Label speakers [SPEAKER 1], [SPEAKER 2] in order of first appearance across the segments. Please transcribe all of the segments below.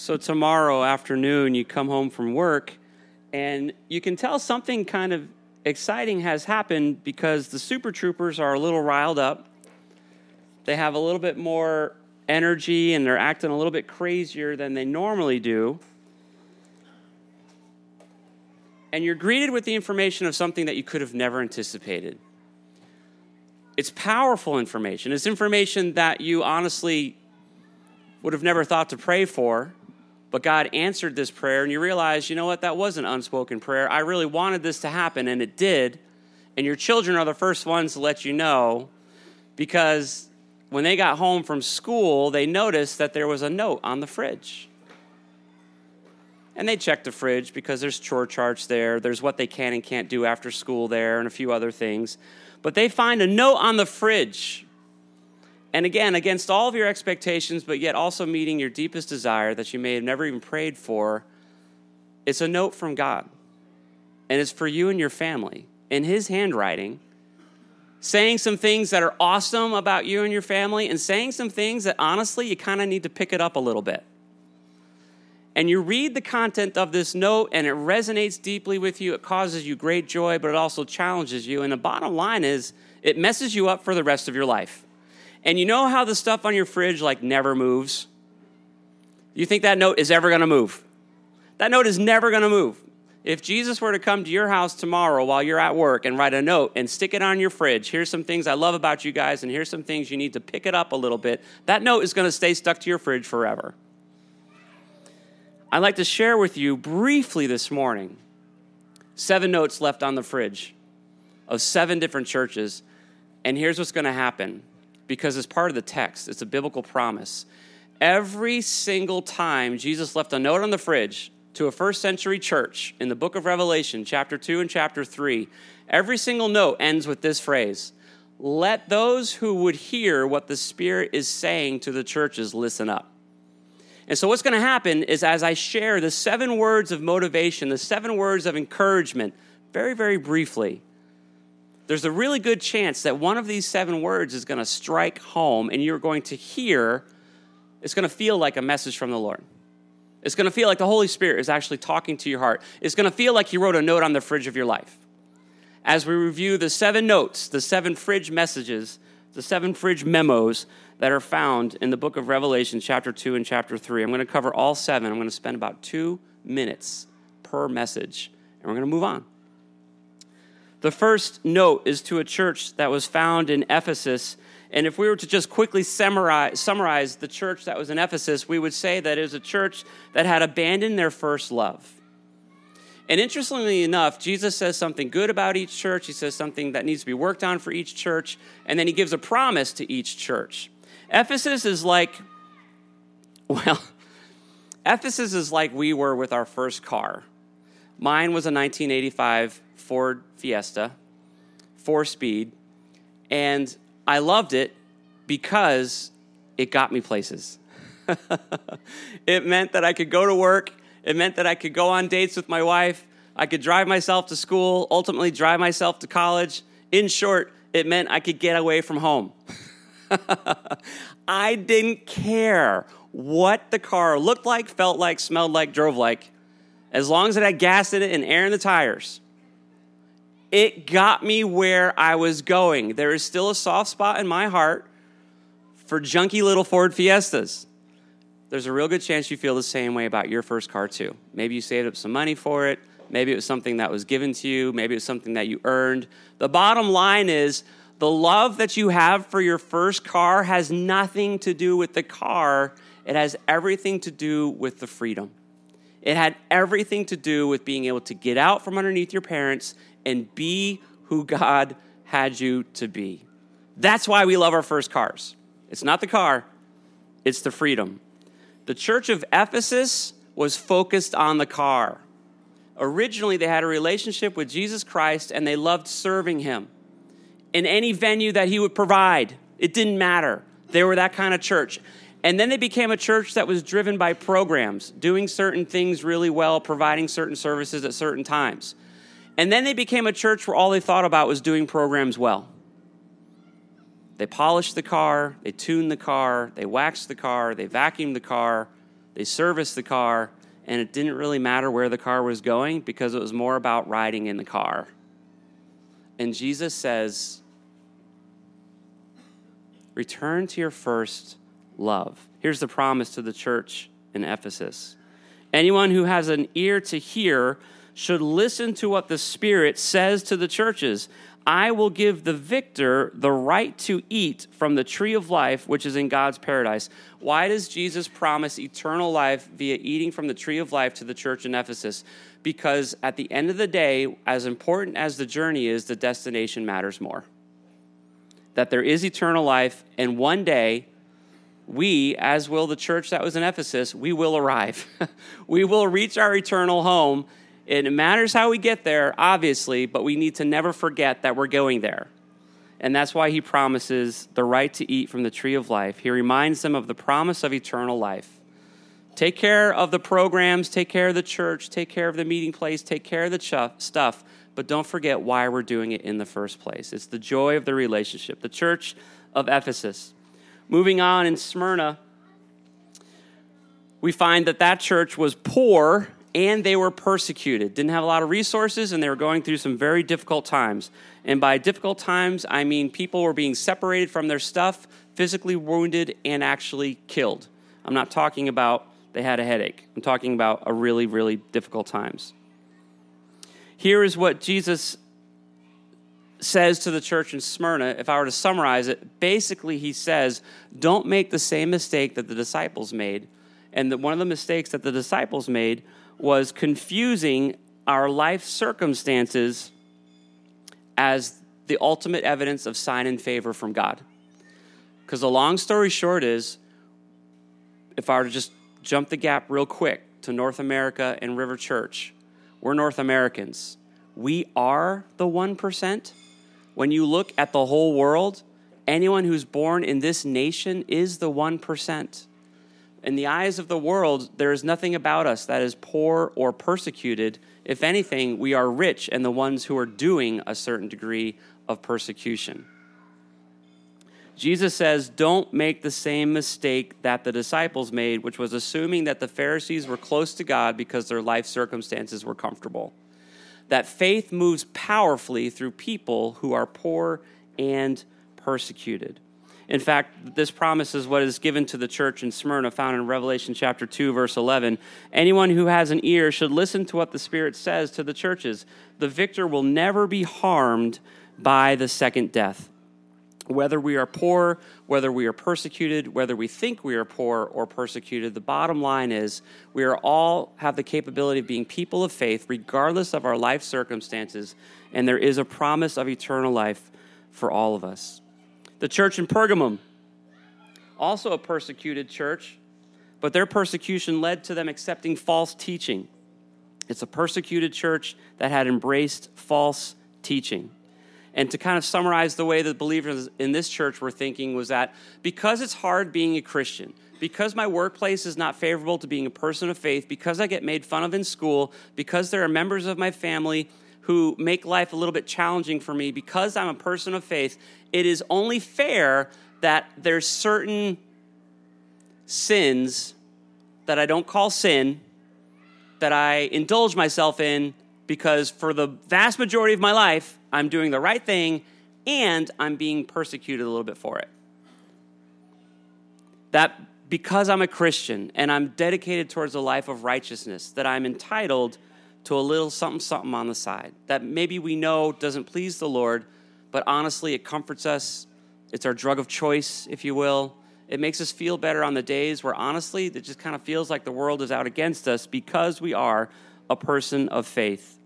[SPEAKER 1] So, tomorrow afternoon, you come home from work and you can tell something kind of exciting has happened because the Super Troopers are a little riled up. They have a little bit more energy and they're acting a little bit crazier than they normally do. And you're greeted with the information of something that you could have never anticipated. It's powerful information. It's information that you honestly would have never thought to pray for, but God answered this prayer, and you realize, you know what, that was an unspoken prayer. I really wanted this to happen, and it did. And your children are the first ones to let you know because when they got home from school, they noticed that there was a note on the fridge. And they checked the fridge because there's chore charts there, there's what they can and can't do after school there, and a few other things. But they find a note on the fridge and again, against all of your expectations, but yet also meeting your deepest desire that you may have never even prayed for, it's a note from God. And it's for you and your family in His handwriting, saying some things that are awesome about you and your family, and saying some things that honestly you kind of need to pick it up a little bit. And you read the content of this note, and it resonates deeply with you. It causes you great joy, but it also challenges you. And the bottom line is, it messes you up for the rest of your life. And you know how the stuff on your fridge like never moves? You think that note is ever going to move? That note is never going to move. If Jesus were to come to your house tomorrow while you're at work and write a note and stick it on your fridge, here's some things I love about you guys, and here's some things you need to pick it up a little bit, that note is going to stay stuck to your fridge forever. I'd like to share with you briefly this morning seven notes left on the fridge of seven different churches. And here's what's going to happen because it's part of the text, it's a biblical promise. Every single time Jesus left a note on the fridge to a first century church in the book of Revelation, chapter 2 and chapter 3, every single note ends with this phrase Let those who would hear what the Spirit is saying to the churches listen up. And so, what's going to happen is as I share the seven words of motivation, the seven words of encouragement, very, very briefly, there's a really good chance that one of these seven words is going to strike home and you're going to hear, it's going to feel like a message from the Lord. It's going to feel like the Holy Spirit is actually talking to your heart. It's going to feel like He wrote a note on the fridge of your life. As we review the seven notes, the seven fridge messages, the seven fridge memos that are found in the book of Revelation, chapter 2 and chapter 3, I'm going to cover all seven. I'm going to spend about two minutes per message, and we're going to move on. The first note is to a church that was found in Ephesus. And if we were to just quickly summarize, summarize, the church that was in Ephesus, we would say that it was a church that had abandoned their first love. And interestingly enough, Jesus says something good about each church. He says something that needs to be worked on for each church. And then he gives a promise to each church. Ephesus is like, well, Ephesus is like we were with our first car. Mine was a 1985 Ford Fiesta, four speed, and I loved it because it got me places. it meant that I could go to work, it meant that I could go on dates with my wife, I could drive myself to school, ultimately drive myself to college. In short, it meant I could get away from home. I didn't care what the car looked like, felt like, smelled like, drove like, as long as it had gas in it and air in the tires it got me where I was going. There is still a soft spot in my heart for junky little Ford Fiestas. There's a real good chance you feel the same way about your first car, too. Maybe you saved up some money for it. Maybe it was something that was given to you. Maybe it was something that you earned. The bottom line is the love that you have for your first car has nothing to do with the car, it has everything to do with the freedom. It had everything to do with being able to get out from underneath your parents and be who God had you to be. That's why we love our first cars. It's not the car, it's the freedom. The church of Ephesus was focused on the car. Originally, they had a relationship with Jesus Christ and they loved serving him in any venue that he would provide. It didn't matter. They were that kind of church. And then they became a church that was driven by programs, doing certain things really well, providing certain services at certain times. And then they became a church where all they thought about was doing programs well. They polished the car, they tuned the car, they waxed the car, they vacuumed the car, they serviced the car, and it didn't really matter where the car was going because it was more about riding in the car. And Jesus says, Return to your first love. Here's the promise to the church in Ephesus Anyone who has an ear to hear should listen to what the Spirit says to the churches. I will give the victor the right to eat from the tree of life, which is in God's paradise. Why does Jesus promise eternal life via eating from the tree of life to the church in Ephesus? Because at the end of the day, as important as the journey is, the destination matters more. That there is eternal life, and one day, we, as will the church that was in Ephesus, we will arrive. we will reach our eternal home it matters how we get there, obviously, but we need to never forget that we're going there. And that's why he promises the right to eat from the tree of life. He reminds them of the promise of eternal life. Take care of the programs, take care of the church, take care of the meeting place, take care of the stuff, but don't forget why we're doing it in the first place. It's the joy of the relationship. The church of Ephesus. Moving on in Smyrna, we find that that church was poor and they were persecuted. Didn't have a lot of resources, and they were going through some very difficult times. And by difficult times, I mean people were being separated from their stuff, physically wounded, and actually killed. I'm not talking about they had a headache. I'm talking about a really, really difficult times. Here is what Jesus says to the church in Smyrna, if I were to summarize it, basically he says, Don't make the same mistake that the disciples made. And that one of the mistakes that the disciples made was confusing our life circumstances as the ultimate evidence of sign and favor from God. Because the long story short is, if I were to just jump the gap real quick to North America and River Church, we're North Americans. We are the 1%. When you look at the whole world, anyone who's born in this nation is the 1% in the eyes of the world, there is nothing about us that is poor or persecuted. If anything, we are rich and the ones who are doing a certain degree of persecution. Jesus says, Don't make the same mistake that the disciples made, which was assuming that the Pharisees were close to God because their life circumstances were comfortable. That faith moves powerfully through people who are poor and persecuted. In fact, this promise is what is given to the church in Smyrna, found in Revelation chapter 2, verse 11. Anyone who has an ear should listen to what the Spirit says to the churches. The victor will never be harmed by the second death. Whether we are poor, whether we are persecuted, whether we think we are poor or persecuted, the bottom line is we are all have the capability of being people of faith, regardless of our life circumstances, and there is a promise of eternal life for all of us. The church in Pergamum, also a persecuted church, but their persecution led to them accepting false teaching. It's a persecuted church that had embraced false teaching. And to kind of summarize the way the believers in this church were thinking was that because it's hard being a Christian, because my workplace is not favorable to being a person of faith, because I get made fun of in school, because there are members of my family who make life a little bit challenging for me, because I'm a person of faith, it is only fair that there's certain sins that I don't call sin that I indulge myself in because for the vast majority of my life, I'm doing the right thing and I'm being persecuted a little bit for it. That because I'm a Christian and I'm dedicated towards a life of righteousness, that I'm entitled to a little something something on the side that maybe we know doesn't please the Lord, but honestly, it comforts us. It's our drug of choice, if you will. It makes us feel better on the days where honestly, it just kind of feels like the world is out against us because we are a person of faith.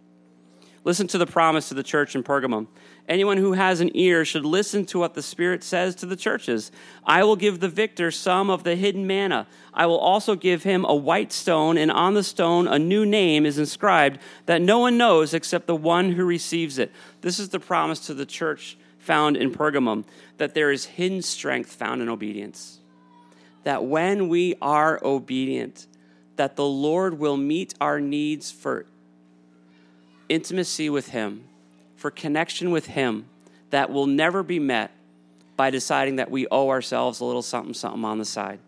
[SPEAKER 1] Listen to the promise to the church in Pergamum. Anyone who has an ear should listen to what the Spirit says to the churches. I will give the victor some of the hidden manna. I will also give him a white stone, and on the stone a new name is inscribed that no one knows except the one who receives it. This is the promise to the church found in Pergamum that there is hidden strength found in obedience. That when we are obedient, that the Lord will meet our needs for intimacy with him for connection with Him that will never be met by deciding that we owe ourselves a little something, something on the side.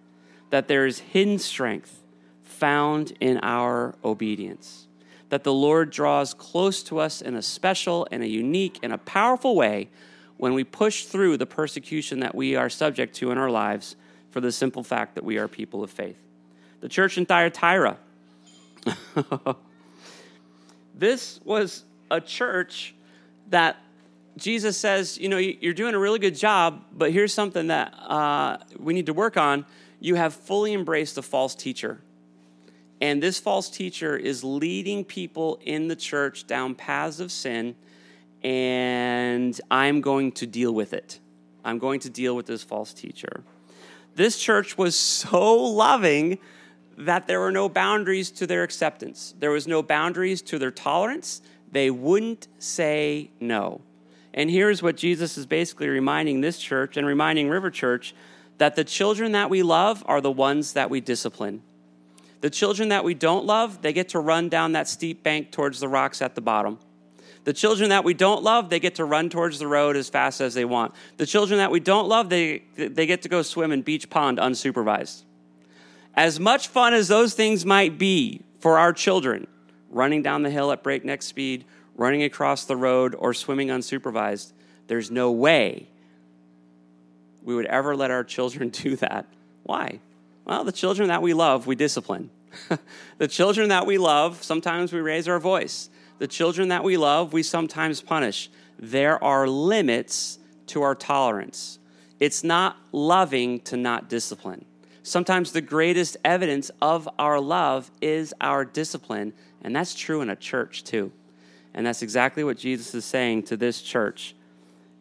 [SPEAKER 1] That there is hidden strength found in our obedience. That the Lord draws close to us in a special and a unique and a powerful way when we push through the persecution that we are subject to in our lives for the simple fact that we are people of faith. The church in Thyatira. this was a church that Jesus says, you know, you're doing a really good job, but here's something that uh, we need to work on. You have fully embraced a false teacher. And this false teacher is leading people in the church down paths of sin, and I'm going to deal with it. I'm going to deal with this false teacher. This church was so loving that there were no boundaries to their acceptance, there was no boundaries to their tolerance. They wouldn't say no. And here's what Jesus is basically reminding this church and reminding River Church that the children that we love are the ones that we discipline. The children that we don't love, they get to run down that steep bank towards the rocks at the bottom. The children that we don't love, they get to run towards the road as fast as they want. The children that we don't love, they, they get to go swim in Beach Pond unsupervised. As much fun as those things might be for our children, running down the hill at breakneck speed, running across the road, or swimming unsupervised, there's no way we would ever let our children do that. Why? Well, the children that we love, we discipline. the children that we love, sometimes we raise our voice. The children that we love, we sometimes punish. There are limits to our tolerance. It's not loving to not discipline. Sometimes the greatest evidence of our love is our discipline, and that's true in a church too. And that's exactly what Jesus is saying to this church.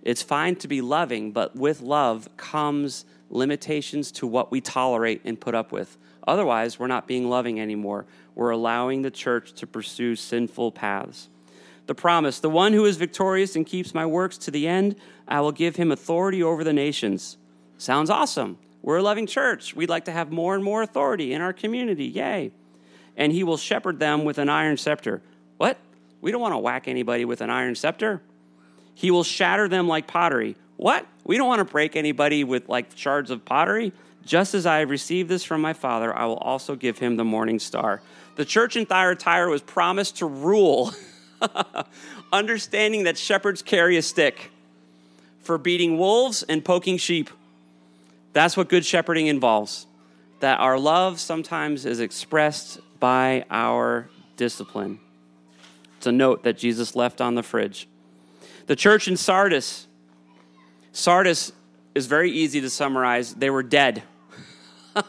[SPEAKER 1] It's fine to be loving, but with love comes limitations to what we tolerate and put up with. Otherwise, we're not being loving anymore. We're allowing the church to pursue sinful paths. The promise the one who is victorious and keeps my works to the end, I will give him authority over the nations. Sounds awesome. We're a loving church. We'd like to have more and more authority in our community. Yay. And he will shepherd them with an iron scepter. What? We don't want to whack anybody with an iron scepter. He will shatter them like pottery. What? We don't want to break anybody with like shards of pottery. Just as I have received this from my Father, I will also give him the morning star. The church in Thyatira was promised to rule, understanding that shepherds carry a stick for beating wolves and poking sheep. That's what good shepherding involves. That our love sometimes is expressed by our discipline. It's a note that Jesus left on the fridge. The church in Sardis, Sardis is very easy to summarize. They were dead.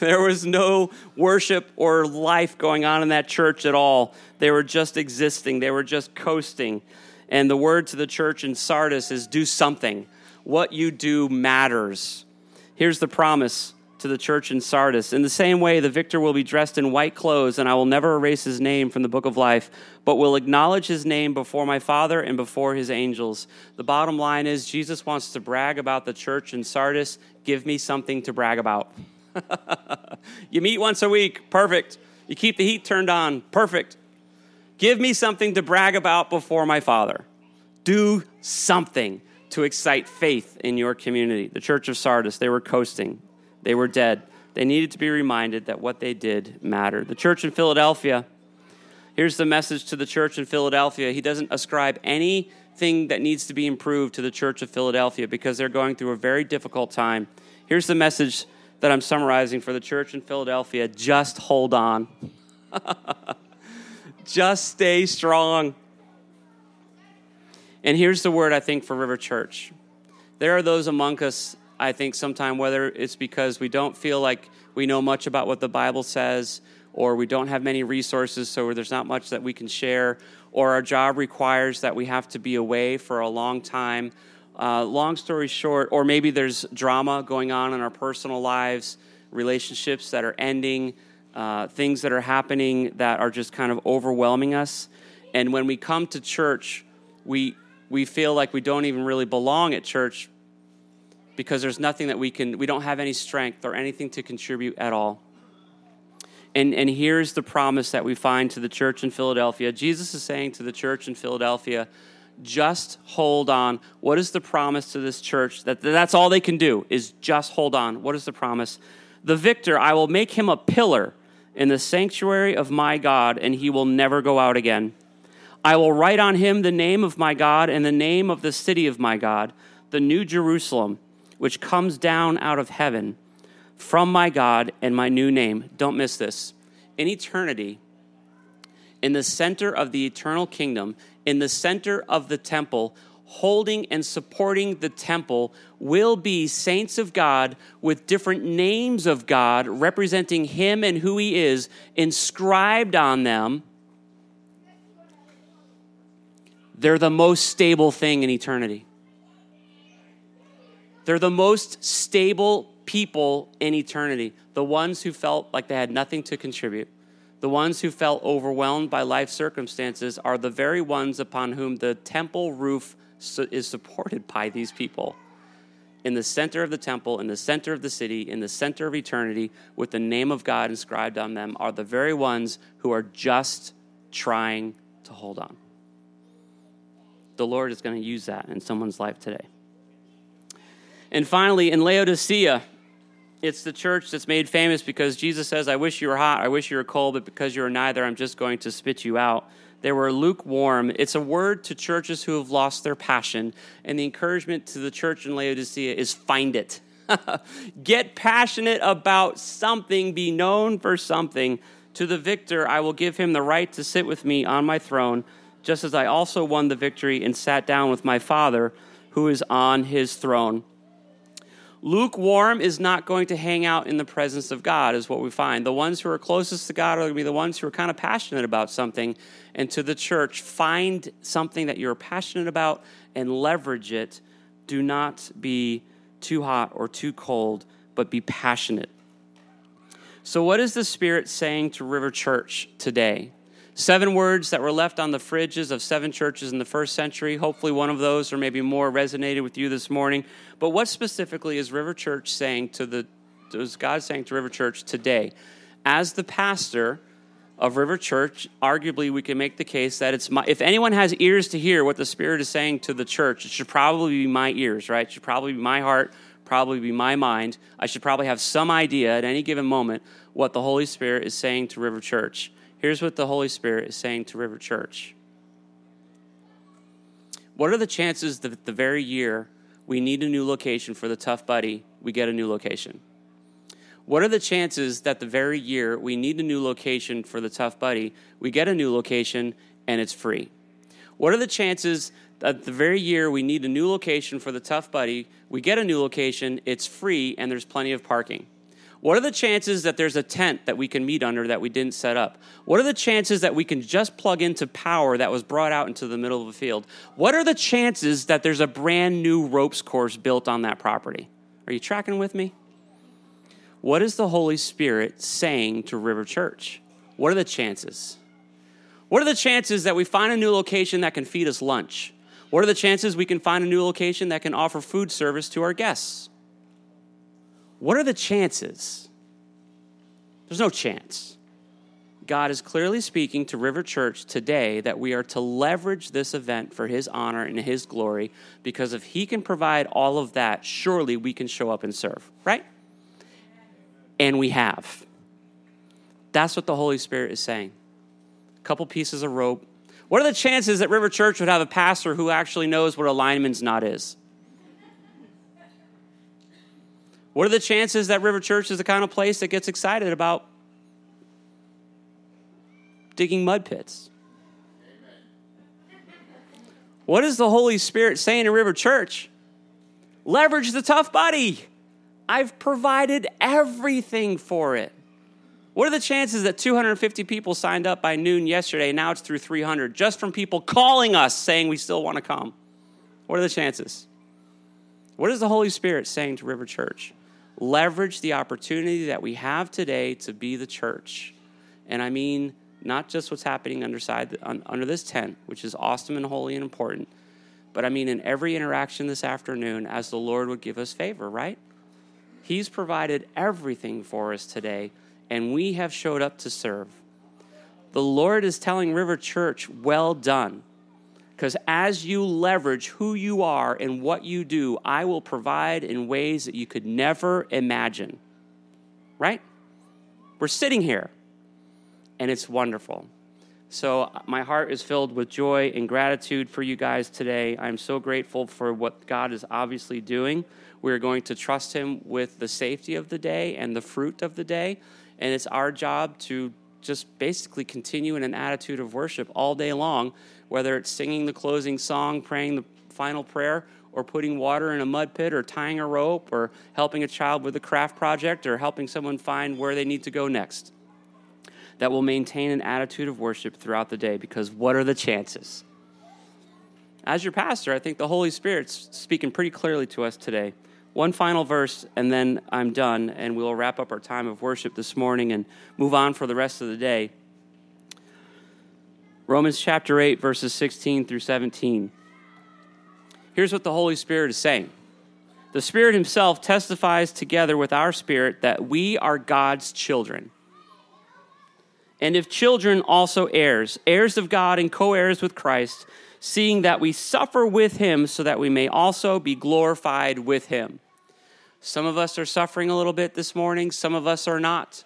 [SPEAKER 1] there was no worship or life going on in that church at all. They were just existing, they were just coasting. And the word to the church in Sardis is do something. What you do matters. Here's the promise to the church in Sardis. In the same way, the victor will be dressed in white clothes, and I will never erase his name from the book of life, but will acknowledge his name before my Father and before his angels. The bottom line is Jesus wants to brag about the church in Sardis. Give me something to brag about. you meet once a week, perfect. You keep the heat turned on, perfect. Give me something to brag about before my Father. Do something to excite faith in your community. The church of Sardis, they were coasting. They were dead. They needed to be reminded that what they did mattered. The church in Philadelphia, here's the message to the church in Philadelphia. He doesn't ascribe anything that needs to be improved to the church of Philadelphia because they're going through a very difficult time. Here's the message that I'm summarizing for the church in Philadelphia just hold on. just stay strong. And here's the word I think for River Church. There are those among us I think sometimes whether it's because we don't feel like we know much about what the Bible says, or we don't have many resources, so there's not much that we can share, or our job requires that we have to be away for a long time. Uh, long story short, or maybe there's drama going on in our personal lives, relationships that are ending, uh, things that are happening that are just kind of overwhelming us. And when we come to church, we we feel like we don't even really belong at church because there's nothing that we can, we don't have any strength or anything to contribute at all. And, and here's the promise that we find to the church in Philadelphia. Jesus is saying to the church in Philadelphia, just hold on. What is the promise to this church? That that's all they can do is just hold on. What is the promise? The victor, I will make him a pillar in the sanctuary of my God, and he will never go out again. I will write on him the name of my God and the name of the city of my God, the new Jerusalem, which comes down out of heaven from my God and my new name. Don't miss this. In eternity, in the center of the eternal kingdom, in the center of the temple, holding and supporting the temple will be saints of God with different names of God representing Him and who He is inscribed on them. They're the most stable thing in eternity. They're the most stable people in eternity. The ones who felt like they had nothing to contribute. The ones who felt overwhelmed by life circumstances are the very ones upon whom the temple roof is supported by these people in the center of the temple, in the center of the city, in the center of eternity, with the name of God inscribed on them, are the very ones who are just trying to hold on. The Lord is going to use that in someone's life today. And finally, in Laodicea, it's the church that's made famous because Jesus says, I wish you were hot, I wish you were cold, but because you're neither, I'm just going to spit you out. They were lukewarm. It's a word to churches who have lost their passion. And the encouragement to the church in Laodicea is find it. Get passionate about something, be known for something. To the victor, I will give him the right to sit with me on my throne, just as I also won the victory and sat down with my Father who is on his throne. Lukewarm is not going to hang out in the presence of God, is what we find. The ones who are closest to God are going to be the ones who are kind of passionate about something. And to the church, find something that you're passionate about and leverage it. Do not be too hot or too cold, but be passionate. So, what is the Spirit saying to River Church today? Seven words that were left on the fridges of seven churches in the first century. Hopefully, one of those or maybe more resonated with you this morning. But what specifically is River Church saying to the, is God saying to River Church today? As the pastor of River Church, arguably we can make the case that it's my, if anyone has ears to hear what the Spirit is saying to the church, it should probably be my ears, right? It should probably be my heart, probably be my mind. I should probably have some idea at any given moment what the Holy Spirit is saying to River Church. Here's what the Holy Spirit is saying to River Church. What are the chances that the very year we need a new location for the Tough Buddy, we get a new location? What are the chances that the very year we need a new location for the Tough Buddy, we get a new location and it's free? What are the chances that the very year we need a new location for the Tough Buddy, we get a new location, it's free, and there's plenty of parking? What are the chances that there's a tent that we can meet under that we didn't set up? What are the chances that we can just plug into power that was brought out into the middle of a field? What are the chances that there's a brand new ropes course built on that property? Are you tracking with me? What is the Holy Spirit saying to River Church? What are the chances? What are the chances that we find a new location that can feed us lunch? What are the chances we can find a new location that can offer food service to our guests? What are the chances? There's no chance. God is clearly speaking to River Church today that we are to leverage this event for His honor and His glory because if He can provide all of that, surely we can show up and serve, right? And we have. That's what the Holy Spirit is saying. A couple pieces of rope. What are the chances that River Church would have a pastor who actually knows what a lineman's knot is? What are the chances that River Church is the kind of place that gets excited about digging mud pits? What is the Holy Spirit saying to River Church? Leverage the tough buddy. I've provided everything for it. What are the chances that 250 people signed up by noon yesterday? Now it's through 300, just from people calling us saying we still want to come. What are the chances? What is the Holy Spirit saying to River Church? Leverage the opportunity that we have today to be the church. And I mean, not just what's happening underside, under this tent, which is awesome and holy and important, but I mean in every interaction this afternoon as the Lord would give us favor, right? He's provided everything for us today, and we have showed up to serve. The Lord is telling River Church, well done. Because as you leverage who you are and what you do, I will provide in ways that you could never imagine. Right? We're sitting here. and it's wonderful. So, uh, my heart is filled with joy and gratitude for you guys today. I'm so grateful for what God is obviously doing. We're going to trust Him with the safety of the day and the fruit of the day. And it's our job to just basically continue in an attitude of worship all day long, whether it's singing the closing song, praying the final prayer, or putting water in a mud pit, or tying a rope, or helping a child with a craft project, or helping someone find where they need to go next. That will maintain an attitude of worship throughout the day because what are the chances? As your pastor, I think the Holy Spirit's speaking pretty clearly to us today. One final verse, and then I'm done, and we'll wrap up our time of worship this morning and move on for the rest of the day. Romans chapter 8, verses 16 through 17. Here's what the Holy Spirit is saying The Spirit Himself testifies together with our spirit that we are God's children. And if children, also heirs, heirs of God and co heirs with Christ, seeing that we suffer with Him so that we may also be glorified with Him. Some of us are suffering a little bit this morning, some of us are not.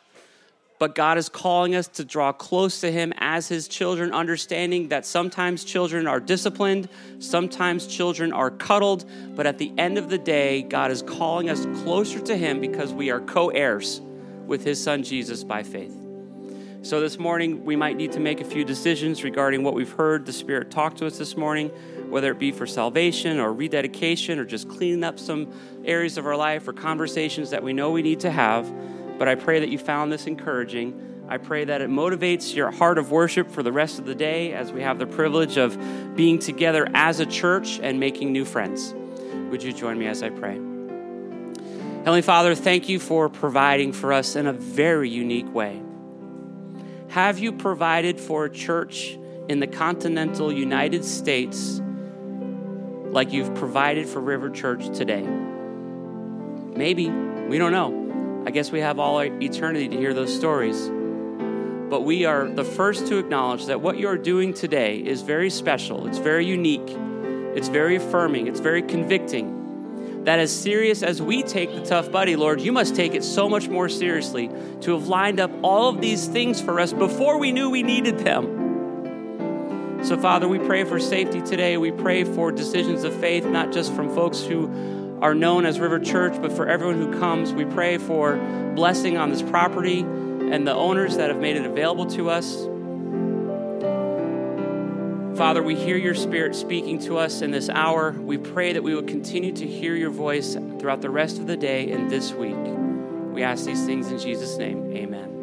[SPEAKER 1] But God is calling us to draw close to Him as His children, understanding that sometimes children are disciplined, sometimes children are cuddled, but at the end of the day, God is calling us closer to Him because we are co heirs with His Son Jesus by faith. So, this morning, we might need to make a few decisions regarding what we've heard the Spirit talk to us this morning, whether it be for salvation or rededication or just cleaning up some areas of our life or conversations that we know we need to have. But I pray that you found this encouraging. I pray that it motivates your heart of worship for the rest of the day as we have the privilege of being together as a church and making new friends. Would you join me as I pray? Heavenly Father, thank you for providing for us in a very unique way. Have you provided for a church in the continental United States like you've provided for River Church today? Maybe. We don't know. I guess we have all eternity to hear those stories. But we are the first to acknowledge that what you're doing today is very special, it's very unique, it's very affirming, it's very convicting that as serious as we take the tough buddy, Lord, you must take it so much more seriously to have lined up all of these things for us before we knew we needed them. So, Father, we pray for safety today. We pray for decisions of faith, not just from folks who are known as River Church, but for everyone who comes. We pray for blessing on this property and the owners that have made it available to us. Father, we hear your spirit speaking to us in this hour. We pray that we would continue to hear your voice throughout the rest of the day and this week. We ask these things in Jesus' name. Amen.